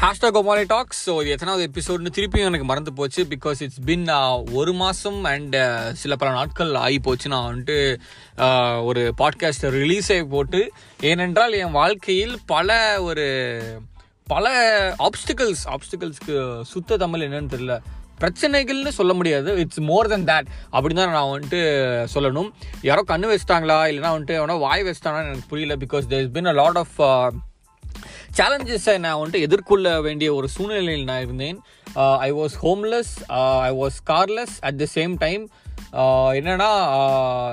Hashtag Comali tax so இது எத்தனாவது எபிசோட்னு திருப்பியும் எனக்கு மறந்து போச்சு. பிகாஸ் இட்ஸ் பின் ஒரு மாதம் அண்ட் uh, சில பல நாட்கள் ஆகி போச்சு. நான் வந்துட்டு uh, ஒரு பாட்காஸ்ட்டை ரிலீஸே போட்டு ஏனென்றால் என் வாழ்க்கையில் பல ஒரு பல ஆப்ஸ்டிக்கல்ஸ் ஆப்ஸ்டிகல்ஸ்க்கு சுத்த தமிழ் என்னன்னு தெரியல. பிரச்சனைகள்னு சொல்ல முடியாது. இட்ஸ் மோர் தென் தேட் அப்படி தான் நான் வந்துட்டு சொல்லணும். யாரோ கண்ணு வச்சிட்டாங்களா? இல்லைனா வந்துட்டு எவனோ வாய் வச்சிட்டாங்கன்னு எனக்கு புரியல. Because there been a lot of சேலஞ்சஸை நான் வந்துட்டு எதிர்கொள்ள வேண்டிய ஒரு சூழ்நிலையில் நான் இருந்தேன். I was homeless I was carless at the same time என்னன்னா uh,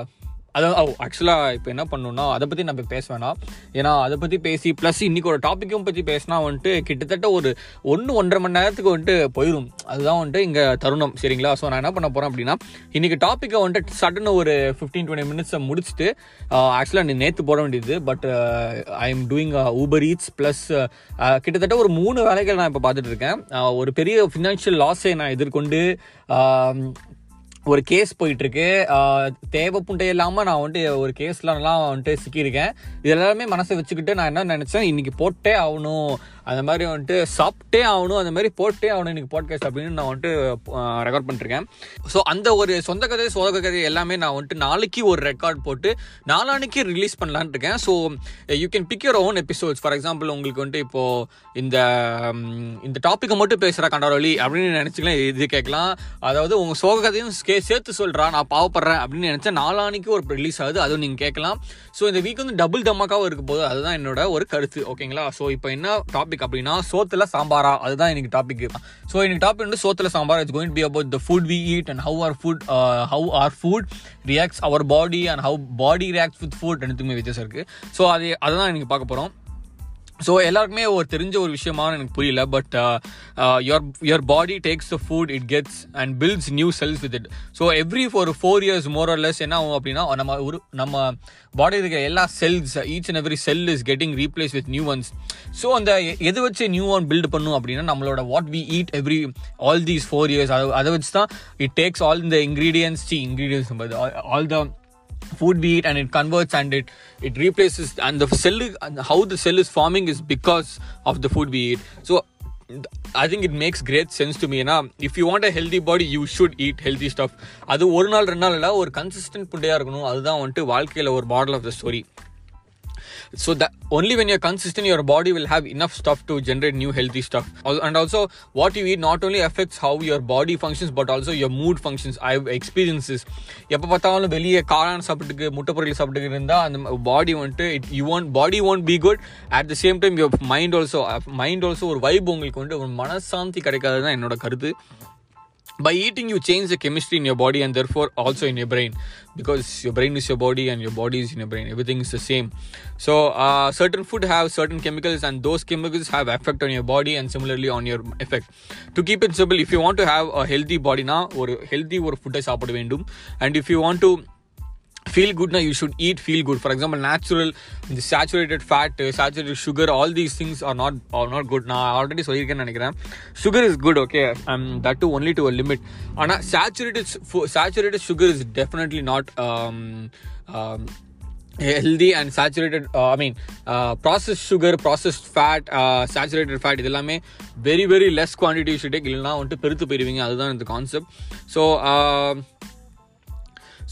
அதாவது ஓ oh, ஆக்சுவலாக இப்போ என்ன பண்ணணும்னா அதை பற்றி நம்ம பேச வேணாம். ஏன்னா அதை பற்றி பேசி ப்ளஸ் இன்னைக்கு ஒரு டாப்பிக்கும் பற்றி பேசினா வந்துட்டு கிட்டத்தட்ட ஒரு ஒன்று ஒன்றரை மணி நேரத்துக்கு வந்துட்டு போயிடும் அதுதான் வந்துட்டு இங்கே தருணம் சரிங்களா? ஸோ நான் என்ன பண்ண போகிறேன் அப்படின்னா இன்னைக்கு டாப்பிக்கை வந்துட்டு சடன்னு ஒரு ஃபிஃப்டீன் டுவெண்ட்டி மினிட்ஸை முடிச்சுட்டு ஆக்சுவலாக நீ நேற்று போட வேண்டியது but I am doing Uber Eats plus கிட்டத்தட்ட ஒரு மூணு வேலைகள் நான் இப்போ பார்த்துட்டு இருக்கேன். Uh, ஒரு பெரிய ஃபினான்ஷியல் லாஸை நான் எதிர்கொண்டு um, ஒரு கேஸ் போயிட்டுருக்கு. தேவைப்புண்டை இல்லாமல் நான் வந்துட்டு ஒரு கேஸ்லலாம் வந்துட்டு சிக்கியிருக்கேன். இது எல்லாமே மனசை வச்சுக்கிட்டு நான் என்ன நினச்சேன்? இன்றைக்கி போட்டே ஆகணும். அந்த மாதிரி வந்துட்டு சாப்பிட்டே ஆகணும் அந்த மாதிரி போட்டே ஆகணும் எனக்கு பாட்காஸ்ட் அப்படின்னு நான் வந்துட்டு ரெக்கார்ட் பண்ணிருக்கேன் ஸோ அந்த ஒரு சொந்த கதை சோக கதை எல்லாமே நான் வந்துட்டு நாளைக்கு ஒரு ரெக்கார்ட் போட்டு நாளானிக்கு ரிலீஸ் பண்ணலான்னு இருக்கேன். So you can pick your own episodes for example உங்களுக்கு வந்துட்டு இப்போது இந்த இந்த டாப்பிக்கை மட்டும் பேசுகிற கண்டாரொலி அப்படின்னு நினச்சிக்கலாம் இது கேட்கலாம். அதாவது உங்கள் சோக கதையும் கே சேர்த்து சொல்கிறா நான் பாவப்படுறேன் அப்படின்னு நினச்சா நாளானிக்கு ஒரு ரிலீஸ் ஆகுது அதுவும் நீங்கள் கேட்கலாம். ஸோ இந்த வீக் வந்து டபுள் தம்மாக்காவும் இருக்க போது அதுதான் என்னோட ஒரு கருத்து ஓகேங்களா ஸோ இப்போ என்ன டாபிக் அப்படின்னா சோத்துல சாம்பாரா? அதுதான் எனக்கு டாபிக் ஸோ எனக்கு டாபிக் வந்து சோத்துல sambar. It's going be about the food we eat and how our food how our food reacts our body and how body reacts with food ரெண்டுத்துக்குமே வித்தியாசம் இருக்குது ஸோ அது அதுதான் எனக்கு பார்க்க போகிறோம் ஸோ எல்லாருக்குமே ஒரு தெரிஞ்ச ஒரு விஷயமா எனக்கு புரியல but your your body takes the food it gets and builds new cells with it so every ஒரு ஃபோர் இயர்ஸ் மோர் லெஸ் என்ன ஆகும் அப்படின்னா நம்ம ஒரு நம்ம பாடி இருக்கிற எல்லா cells each and every cell is getting replace with new ones so அந்த எது வச்சு நியூ ஒன் பில்ட் பண்ணும் அப்படின்னா நம்மளோட what we eat every all these four years அதை அதை வச்சு தான் இட் டேக்ஸ் ஆல் இந்த ingredients see ingredients all the food we eat and converts and it it it and and cell how the how the cell is forming is because of the so I think it makes great sense to me ஏன்னா if you want a healthy body you should eat healthy stuff அது ஒரு நாள் ரெண்டு நாள் இல்லை ஒரு consistent ஃபுட்டே இருக்கணும் அதுதான் வந்துட்டு வாழ்க்கையில் ஒரு model of the story so that only when you're consistent your body will have enough stuff to generate new healthy stuff and also what you eat not only affects how your body functions but also your mood functions I've experienced this. எப்போ பார்த்தாலும் வெளியே காளான் சாப்பிட்டுக்கு முட்டை பொரியல் சாப்பிட்டுக்கு இருந்தால் அந்த body வந்துட்டு it you won't body won't be good at the same time your mind also mind also ஒரு வைப் உங்களுக்கு வந்துட்டு ஒரு மனசாந்தி கிடைக்காது தான் என்னோட கருத்து by eating you change the chemistry in your body and therefore also in your brain because your brain is your body and your body is in your brain everything is the same so uh, certain food have certain chemicals and those chemicals have effect on your body and similarly on your effect to keep it simple if you want to have a healthy body na ஒரு healthy ஒரு food சாப்பிட வேண்டும் and if you want to Feel குட்னா you should eat feel good for example natural இந்த saturated fat saturated sugar all these things are not are not good நான் already சொல்லியிருக்கேன்னு நினைக்கிறேன் sugar is good okay that too only to a limit ஆனால் saturated saturated sugar is definitely not healthy and saturated I mean process sugar process fat saturated fat இது எல்லாமே very very less quantity should take இல்லைனா வந்துட்டு பெருத்து போயிடுவீங்க அதுதான் இந்த concept so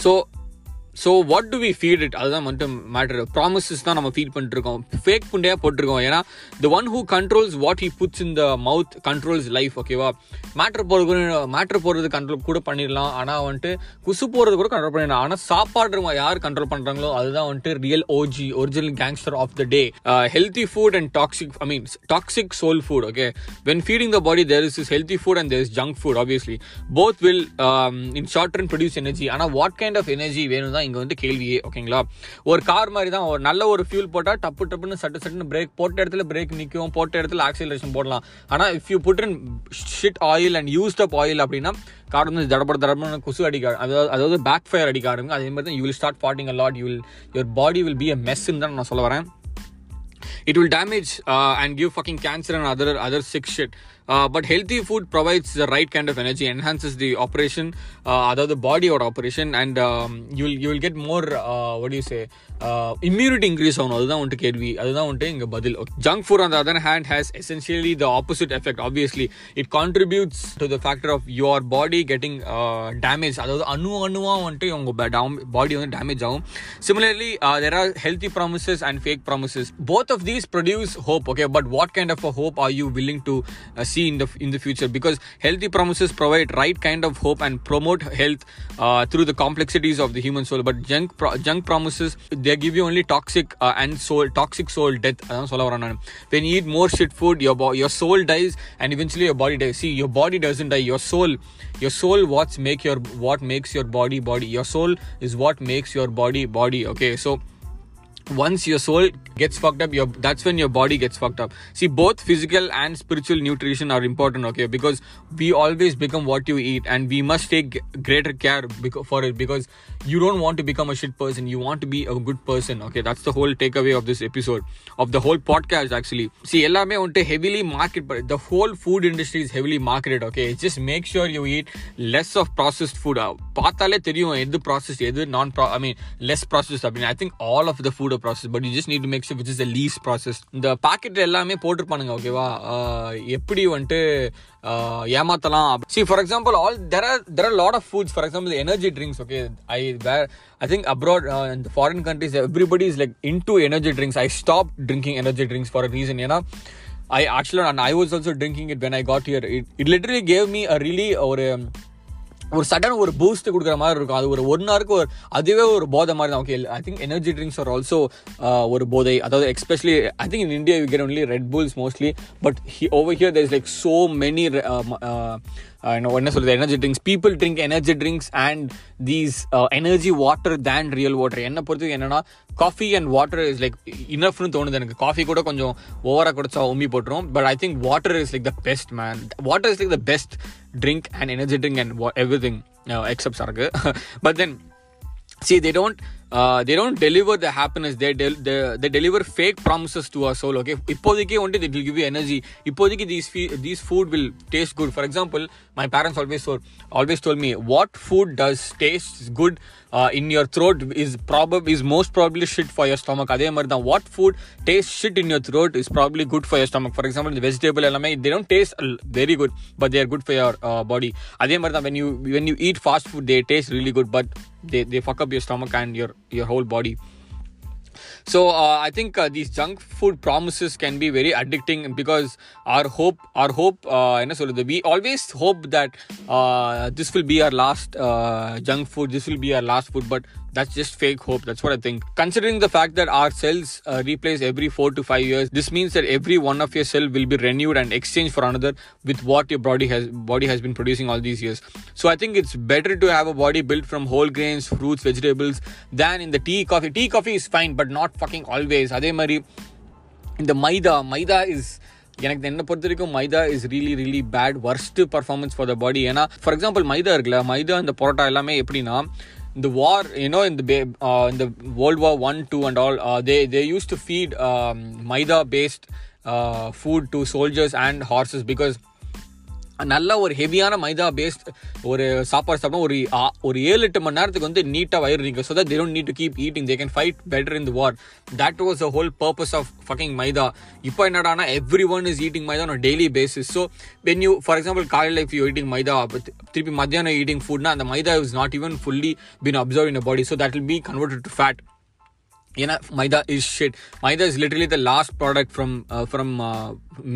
so so what do we feed it அதுதான் வந்துட்டு மேட்டர் ப்ராமிசஸ் தான் நம்ம ஃபீட் பண்ணிருக்கோம் ஃபேக் புண்டையாக போட்டிருக்கோம். ஏன்னா the one who controls what he puts in the mouth controls life ஓகேவா மேட்ரு போகிறது மேட்ரு போடுறது கண்ட்ரோல் கூட பண்ணிடலாம். ஆனால் வந்துட்டு குசு போகிறது கூட கண்ட்ரோல் பண்ணிடலாம். ஆனால் சாப்பாடு யார் கண்ட்ரோல் பண்ணுறாங்களோ அதுதான் வந்துட்டு real OG original gangster of the day healthy food and toxic I mean toxic soul food okay when feeding the body there is is healthy food and there is junk food obviously both will in short run produce energy ஆனால் what kind of energy வேணும் தான் இங்கே வந்து கேள்வியே ஓகேங்களா? ஒரு car மாதிரி தான் ஒரு நல்ல ஒரு ஃபியூல் போட்டால் டப்பு டப்புன்னு சட்டு சட்டுன்னு பிரேக் போட்ட இடத்துல பிரேக் நிற்கும் போட்ட இடத்துல ஆக்சிலரேஷன் போடலாம். ஆனால் if you put in shit oil and used up oil அப்படின்னா கார் வந்து தடப்பட தடப்பட கொசு அடிக்க அதாவது அதாவது பேக் ஃபயர் அடிக்க ஆரம்பிங்க அதே மாதிரி தான் you will start fatting a lot you will your body will be a மெஸ்ன்னு தான் நான் சொல்ல வரேன். It will damage and give fucking cancer and other other sick shit uh, but healthy food provides the right kind of energy enhances the operation uh, other the body or operation and um, you'll you will get more uh, what do you say uh, immunity increase ஆகணும் அதுதான் வந்துட்டு கேள்வி அதுதான் வந்துட்டு இங்க பதில் junk food on the other hand has essentially the opposite effect obviously it contributes to the factor of your body getting uh, damaged அதாவது அணு அணுவா வந்துட்டு உங்க பாடி வந்து டேமேஜ் ஆகும் similarly uh, there are healthy promises and fake promises both of these produce hope okay but what kind of a hope are you willing to uh, see in the in the future. Because healthy promises provide right kind of hope and promote health uh, through the complexities of the human soul. But junk pro- junk promises they give you only toxic uh, and soul toxic soul death. when you eat more shit food your bo- your soul dies and eventually your body dies. See your body doesn't die. Your soul your soul what's make your what makes your body body. Your soul is what makes your body body okay? So once your soul gets fucked up your that's when your body gets fucked up see both physical and spiritual nutrition are important okay because we always become what you eat and we must take greater care beca- for it because you don't want to become a shit person you want to be a good person okay that's the whole takeaway of this episode of the whole podcast actually see எல்லாமே வந்துட்டு heavily market the whole food industry is heavily marketed okay just make sure you eat less of processed food பார்த்தாலே தெரியும் எது processed எது non pro I mean less processed அப்படின்னு I think all of the food போட process but you just need to make which is a less process இந்த packet எல்லாமே போட்டிருப்பானுங்க ஓகேவா எப்படி வந்துட்டு ஏமாத்தலாம் see for example all there are there are lot of foods for example energy drinks okay I where I think abroad இந்த foreign countries everybody is like into energy drinks I stop drinking energy drinks for reason ஏன்னா I ஆக்சுவலாக I was also drinking it when I got here it it literally gave me a really ஒரு ஒரு sudden ஒரு boost கொடுக்குற மாதிரி இருக்கும். அது ஒரு ஒன் ஹவருக்கு ஒரு அதுவே ஒரு போதை மாதிரி தான். Okay I think energy drinks are also ஒரு போதை. அதாவது especially I think in India we get only Red Bulls mostly but over here there is like so many இன்னும் என்ன சொல்றது energy drinks people drink energy drinks and these energy water than real water என்னை பொறுத்தவரைக்கும் என்னென்னா coffee and water is like இனஃப்னு தோணுது எனக்கு coffee கூட கொஞ்சம் ஓவராக குடிச்சா உம்மி போட்டுரும் but I think water is like the best man water is like the best drink and energy drink and everything except சரக்கு but then see they don't uh, they don't deliver the happiness they, del- they they deliver fake promises to இப்போதைக்கே வந்துட்டு they will give energy இப்போதைக்கு these fe- these food will taste good for example my parents always told always told me what food does taste good uh, in your throat is probably is most probably shit for your stomach அதே மாதிரி தான் what food tastes shit in your throat is probably good for your stomach for example the vegetable எல்லாமே they don't taste uh, very good but they are good for your uh, body அதே மாதிரி தான் when you when you eat fast food they taste really good but they, they fuck up your stomach and your your whole body so uh, i think uh, these junk food promises can be very addicting because our hope our hope uh, என்ன சொல்றது we always hope that uh, this will be our last uh, junk food this will be our last food but that's just fake hope that's what i think considering the fact that our cells uh, replace every 4 to 5 years this means that every one of your cell will be renewed and exchanged for another with what your body has body has been producing all these years so i think it's better to have a body built from whole grains fruits vegetables than in the tea coffee tea coffee is fine but not fucking always அதே மாதிரி இந்த maida maida is எனக்கு என்ன பொறுத்த வரைக்கும் maida is really really bad worst performance for the body ஏன்னா for example மைதா இருக்குல்ல மைதா இந்த பரோட்டா எல்லாமே எப்படின்னா இந்த வார் யூனோ இந்த பே uh, இந்த world war one two and all they they use to feed maida based food to soldiers and horses because நல்ல ஒரு ஹெவியான மைதா பேஸ்ட் ஒரு சாப்பாடு சாப்பிட்டா ஒரு ஒரு ஏழு எட்டு மணி நேரத்துக்கு வந்து நீட்டாக வயிறு நீங்கள் so that they don't need to keep eating they can fight better in the war that was a whole purpose of fucking maida. இப்போ என்னடானா everyone is eating maida on daily basis so when you for example காலையில் if you eating maida திருப்பி மத்தியானம் eating ஃபுட்னா அந்த maida is not even fully been absorb in body so that will be convert to fat ஏன்னா maida is shit maida is literally the last product from from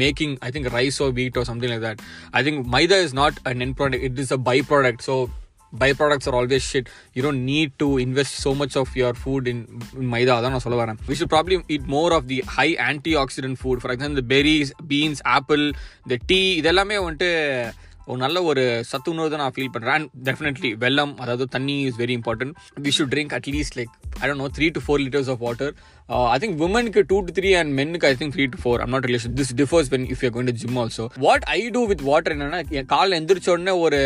making I think rice or wheat or something like that I think maida is not a main product it is a byproduct so byproducts are always shit you don't need to invest so much of your food in maida தான் நான் சொல்ல வரேன் we should problem it more of the high antioxidant food for example இந்த berries beans apple the tea இதெல்லாமே வந்துட்டு ஒரு நல்ல ஒரு சத்து உணவு தான் நான் ஃபீல் பண்ணுறேன் அண்ட் டெஃபினெட்லி வெள்ளம் அதாவது தண்ணி is very important we should drink at least like I don't know three to four litres of water I think உமனுக்கு two to three and மென்னுக்கு I think three to four I'm not relation this differs when if you going to gym also what I do with water என்னன்னா என் காலைல எந்திரிச்ச உடனே ஒரு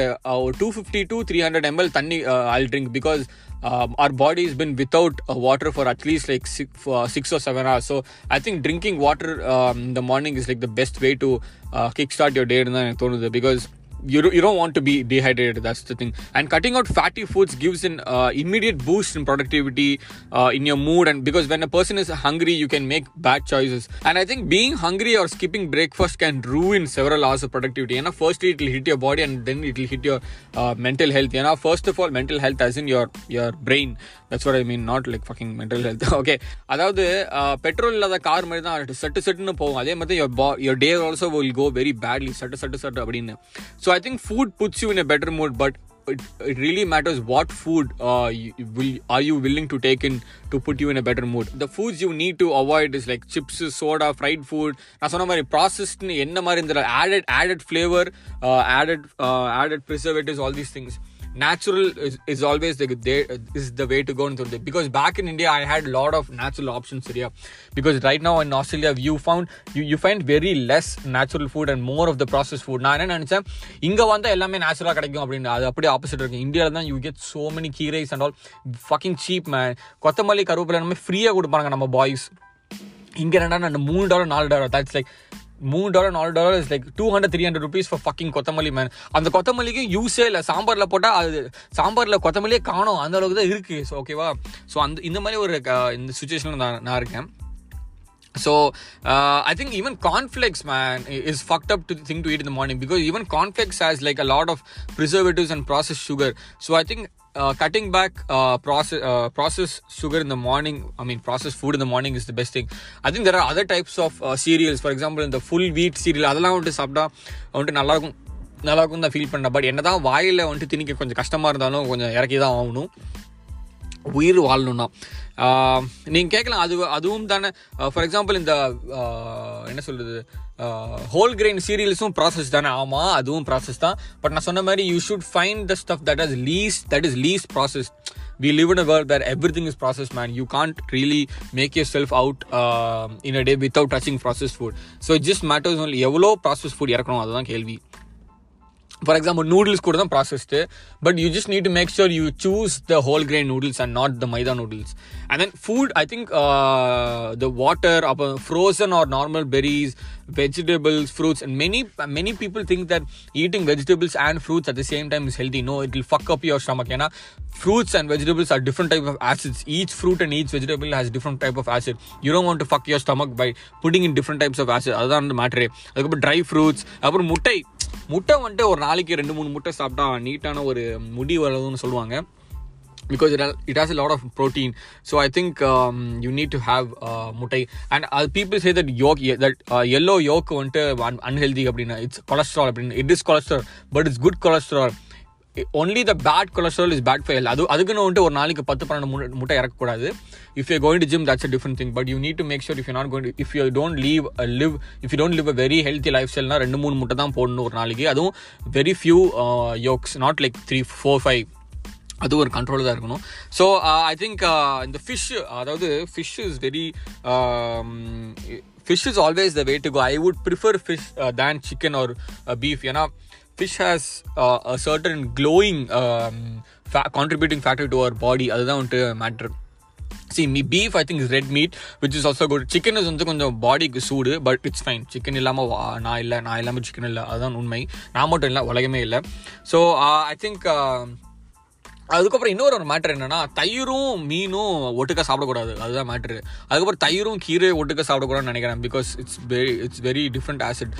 two fifty to three hundred ml தண்ணி I drink because um, our body has been without uh, water for at least like six, for six or seven hours. So I think drinking water um, in the morning is like the best way to uh, kickstart your day. Because you, do, you don't want to be dehydrated that's the thing and cutting out fatty foods gives an uh, immediate boost in productivity uh, in your mood and because when a person is hungry you can make bad choices and i think being hungry or skipping breakfast can ruin several hours of productivity you know firstly it will hit your body and then it will hit your uh, mental health you know first of all mental health as in your your brain that's what i mean not like fucking mental health okay அதாவது petrol இல்லாத car மாதிரி தான் சட்டு சட்டுன்னு போகும் அதே மாதிரி your bo- your day also will go very badly சட்டு சட்டு சட்டு அப்படின்னு so I think food puts you in a better mood but it, it really matters what food uh, you, will are you willing to take in to put you in a better mood the foods you need to avoid is like chips soda fried food நான் சொன்ன மாதிரி processed என்ன மாதிரி இந்த added added flavor uh, added uh, added preservatives all these things Natural is, is always the there is the way to go into it because back in india i had a lot of natural options here because right now in australia you found you, you find very less natural food and more of the processed food நான் என்ன நினைச்சேன் இங்க வந்தா எல்லாமே நேச்சுரலா கிடைக்கும் அப்படின்னு அது அப்படியே ஆப்போசிட் இருக்கு இந்தியால தான் you get so many கீரைஸ் and all fucking cheap man கொத்தமல்லி கருவேப்பிலை எல்லாமே ஃப்ரீயா கொடுப்பாங்க நம்ம பாய்ஸ் இங்க என்னடா நான் மூணு டாலர் நாலு டாலர் தட்ஸ் லைக் மூணு டாலர் நாலு dollar is like two hundred three hundred rupees for fucking கொத்தமல்லி மேன் அந்த கொத்தமல்லிக்கு யூஸே இல்லை. சாம்பாரில் போட்டால் அது சாம்பாரில் கொத்தமல்லியே காணும். அந்த அளவுக்கு தான் இருக்கு. ஸோ ஓகேவா ஸோ அந்த இந்த மாதிரி ஒரு இந்த சுச்சுவேஷனில் நான் நான் இருக்கேன். So I think even cornflakes man is fucked up to thing to eat to morning in even cornflakes because like a lot of preservatives and process sugar so I sugar. Uh, cutting back uh, process uh, processed sugar in the morning, I mean processed food in the morning is the best thing. I think there are other types of uh, cereals. For example, in the full wheat cereal, அதெல்லாம் வந்துட்டு சாப்பிட்டா வந்துட்டு நல்லா இருக்கும் நல்லா இருக்கும் தான் feel பண்ணேன் பட் என்னதான் வாயில வந்துட்டு திணிக்க கொஞ்சம் கஷ்டமா இருந்தாலும் கொஞ்சம் இறக்கி தான் ஆகணும் உயிர் வாழணும்னா நீங்கள் கேட்கலாம் அது அதுவும் தானே ஃபார் எக்ஸாம்பிள் இந்த என்ன சொல்கிறது ஹோல் கிரெயின் சீரியல்ஸும் ப்ராசஸ் தானே ஆமாம் அதுவும் ப்ராசஸ் தான் பட் நான் சொன்ன மாதிரி you should find the stuff that is less that is less process we live in a world where everything is process man you can't really make yourself out in a day without touching process food so just matters only எவ்வளோ process food இறக்கணும் அதுதான் கேள்வி for example noodles கூட தான் processed but you just need to make sure you choose the whole grain noodles and not the maida noodles and then food I think the water அப்போ frozen or normal berries vegetables fruits and many many people think that eating vegetables and fruits at the same time is healthy no it will fuck up your stomach ஏன்னா fruits and vegetables are different type of acids each fruit and each vegetable has different type of acid you don't want to fuck your stomach by putting in different types of acid அதுதான் வந்து matter அதுக்கப்புறம் dry fruits அப்புறம் முட்டை முட்டை வந்துட்டு ஒரு நாளைக்கு ரெண்டு மூணு முட்டை சாப்பிட்டா நீட்டான ஒரு முடி வருதுன்னு சொல்லுவாங்க because it it has a lot of protein so i think um, you need to have uh, mutai and uh, that yellow that yolk that uh, வந்துட்டு unhealthy அப்படின்னா இட்ஸ் கொலஸ்ட்ரால் அப்படின்னு it is cholesterol but it's good cholesterol only the bad cholesterol is bad file அது அதுக்குன்னு வந்துட்டு ஒரு நாளைக்கு பத்து பன்னெண்டு முட்டை இறக்கக்கூடாது if you going to gym that's a different thing but you need to make sure if you not going if you don't leave live if you don't live a very healthy life ஸ்டைல்னா ரெண்டு மூணு முட்டை தான் போடணும் ஒரு நாளைக்கு அதுவும் very few yolks not like three four five அது ஒரு கண்ட்ரோல் தான் இருக்கணும். ஸோ ஐ திங்க் இந்த ஃபிஷ் அதாவது fish is very fish is always the way to go I would prefer fish than chicken or beef ஏன்னா fish has a certain glowing contributing factor to our body அதுதான் வந்துட்டு matter C me beef I think is red meat which is also good chicken is வந்து கொஞ்சம் பாடிக்கு சூடு but it's fine chicken இல்லாமல் நான் இல்லை நான் இல்லாமல் சிக்கன் இல்லை. அதுதான் உண்மை. நான் மட்டும் இல்லை உலகமே இல்லை. ஸோ ஐ திங்க் அதுக்கப்புறம் இன்னொரு ஒரு மேட்ரு என்னன்னா தயிரும் மீனும் ஒட்டுக்க சாப்பிடக்கூடாது. அதுதான் மேட்ரு அதுக்கப்புறம் தயிரும் கீரை ஒட்டுக்க சாப்பிடக்கூடாதுன்னு நினைக்கிறேன். Because it's very it's very different acid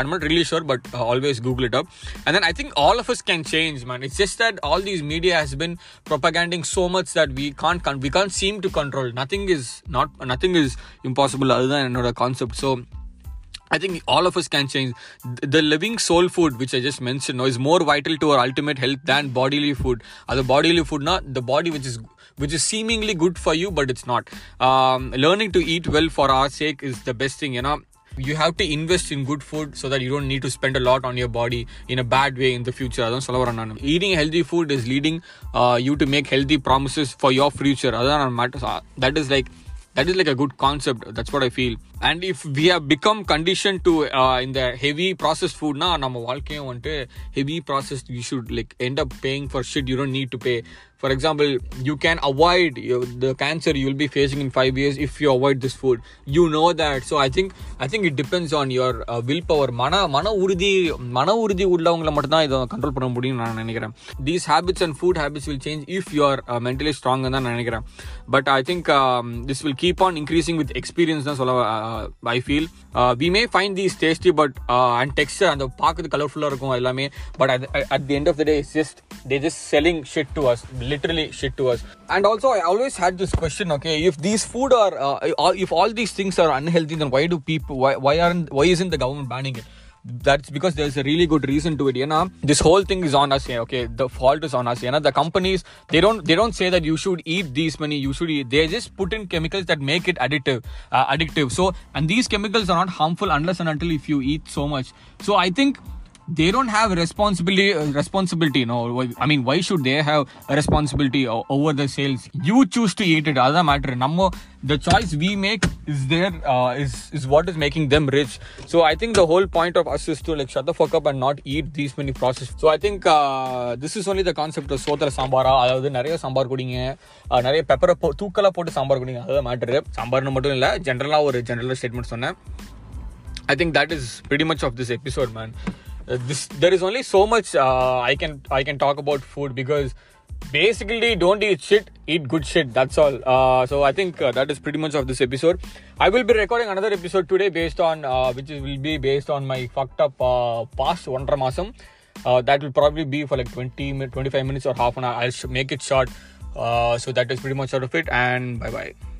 I'm not really sure but always Google it up and then I think all of is can change man it's just that all these media has been propaganding so much that we can can we can seem to control nothing is not nothing is impossible அதுதான் என்னோட concept so I think all of us can change. Th- The living soul food, which I just mentioned, no, is more vital to our ultimate health than bodily food. Other bodily food, not the body which is which is seemingly good for you, but it's not. Um, learning to eat well for our sake is the best thing, you know. You have to invest in good food so that you don't need to spend a lot on your body in a bad way in the future. அதான் சொல்ல வரேன் நான் eating healthy food is leading uh, you to make healthy promises for your future. அதான் நான் matters. That is like that is like a good concept that's what i feel and if we have become conditioned to uh, in the heavy processed food na நம்ம வாழ்க்கையும் வந்துட்டு heavy processed you should like end up paying for shit you don't need to pay for example you can avoid you, the cancer you'll be facing in 5 years if you avoid this food you know that so i think i think it depends on your uh, willpower மன மன உறுதி மன உறுதி உள்ளவங்களை மட்டும் தான் இதை control பண்ண முடியும்னு நான் நினைக்கிறேன் these habits and food habits will change if you are uh, mentally strong தான் நான் நினைக்கிறேன் but I think this will keep on increasing with experience தான் சொல்ல I feel we may find these tasty but uh, and texture அந்த பார்க்கறது கலர்ஃபுல்லாக இருக்கும் எல்லாமே but at the end of the day it's just they just selling shit to us literally shit to us. And also i always had this question okay if these food are uh, if all these things are unhealthy then why do people why, why aren't why isn't the government banning it? That's because there's a really good reason to it you know? This whole thing is on us okay the fault is on us you know? The companies they don't they don't say that you should eat these many you should eat they just put in chemicals that make it addictive uh, addictive. So and these chemicals are not harmful unless and until if you eat so much. So i think they don't have responsibility uh, responsibility no i mean why should they have a responsibility over the sales you choose to eat it other matter number the choice we make is there uh, is is what is making them rich so i think the whole point of us is to like shut the fuck up and not eat these many processed so i think uh, this is only the concept of சோத்திர சாம்பாரா அதாவது நிறைய சாம்பார் குடிங்க நிறைய பெப்பரை போ தூக்கலாக போட்டு சாம்பார் குடிங்க அதாவது மேட்ரு சாம்பார்னு மட்டும் இல்லை ஜென்ரலாக ஒரு ஜென்ரலாக ஸ்டேட்மெண்ட் சொன்னேன் I think that is pretty much of this episode man Uh, this there is only so much uh, I can I can talk about food because basically don't eat shit, eat good shit. That's all. Uh, so I think uh, that is pretty much of this episode. I will be recording another episode today based on uh, which is, will be based on my fucked up uh, past one masam. Uh, that will probably be for like 20 25 minutes or half an hour. I'll make it short. So that is pretty much out of it. And bye bye.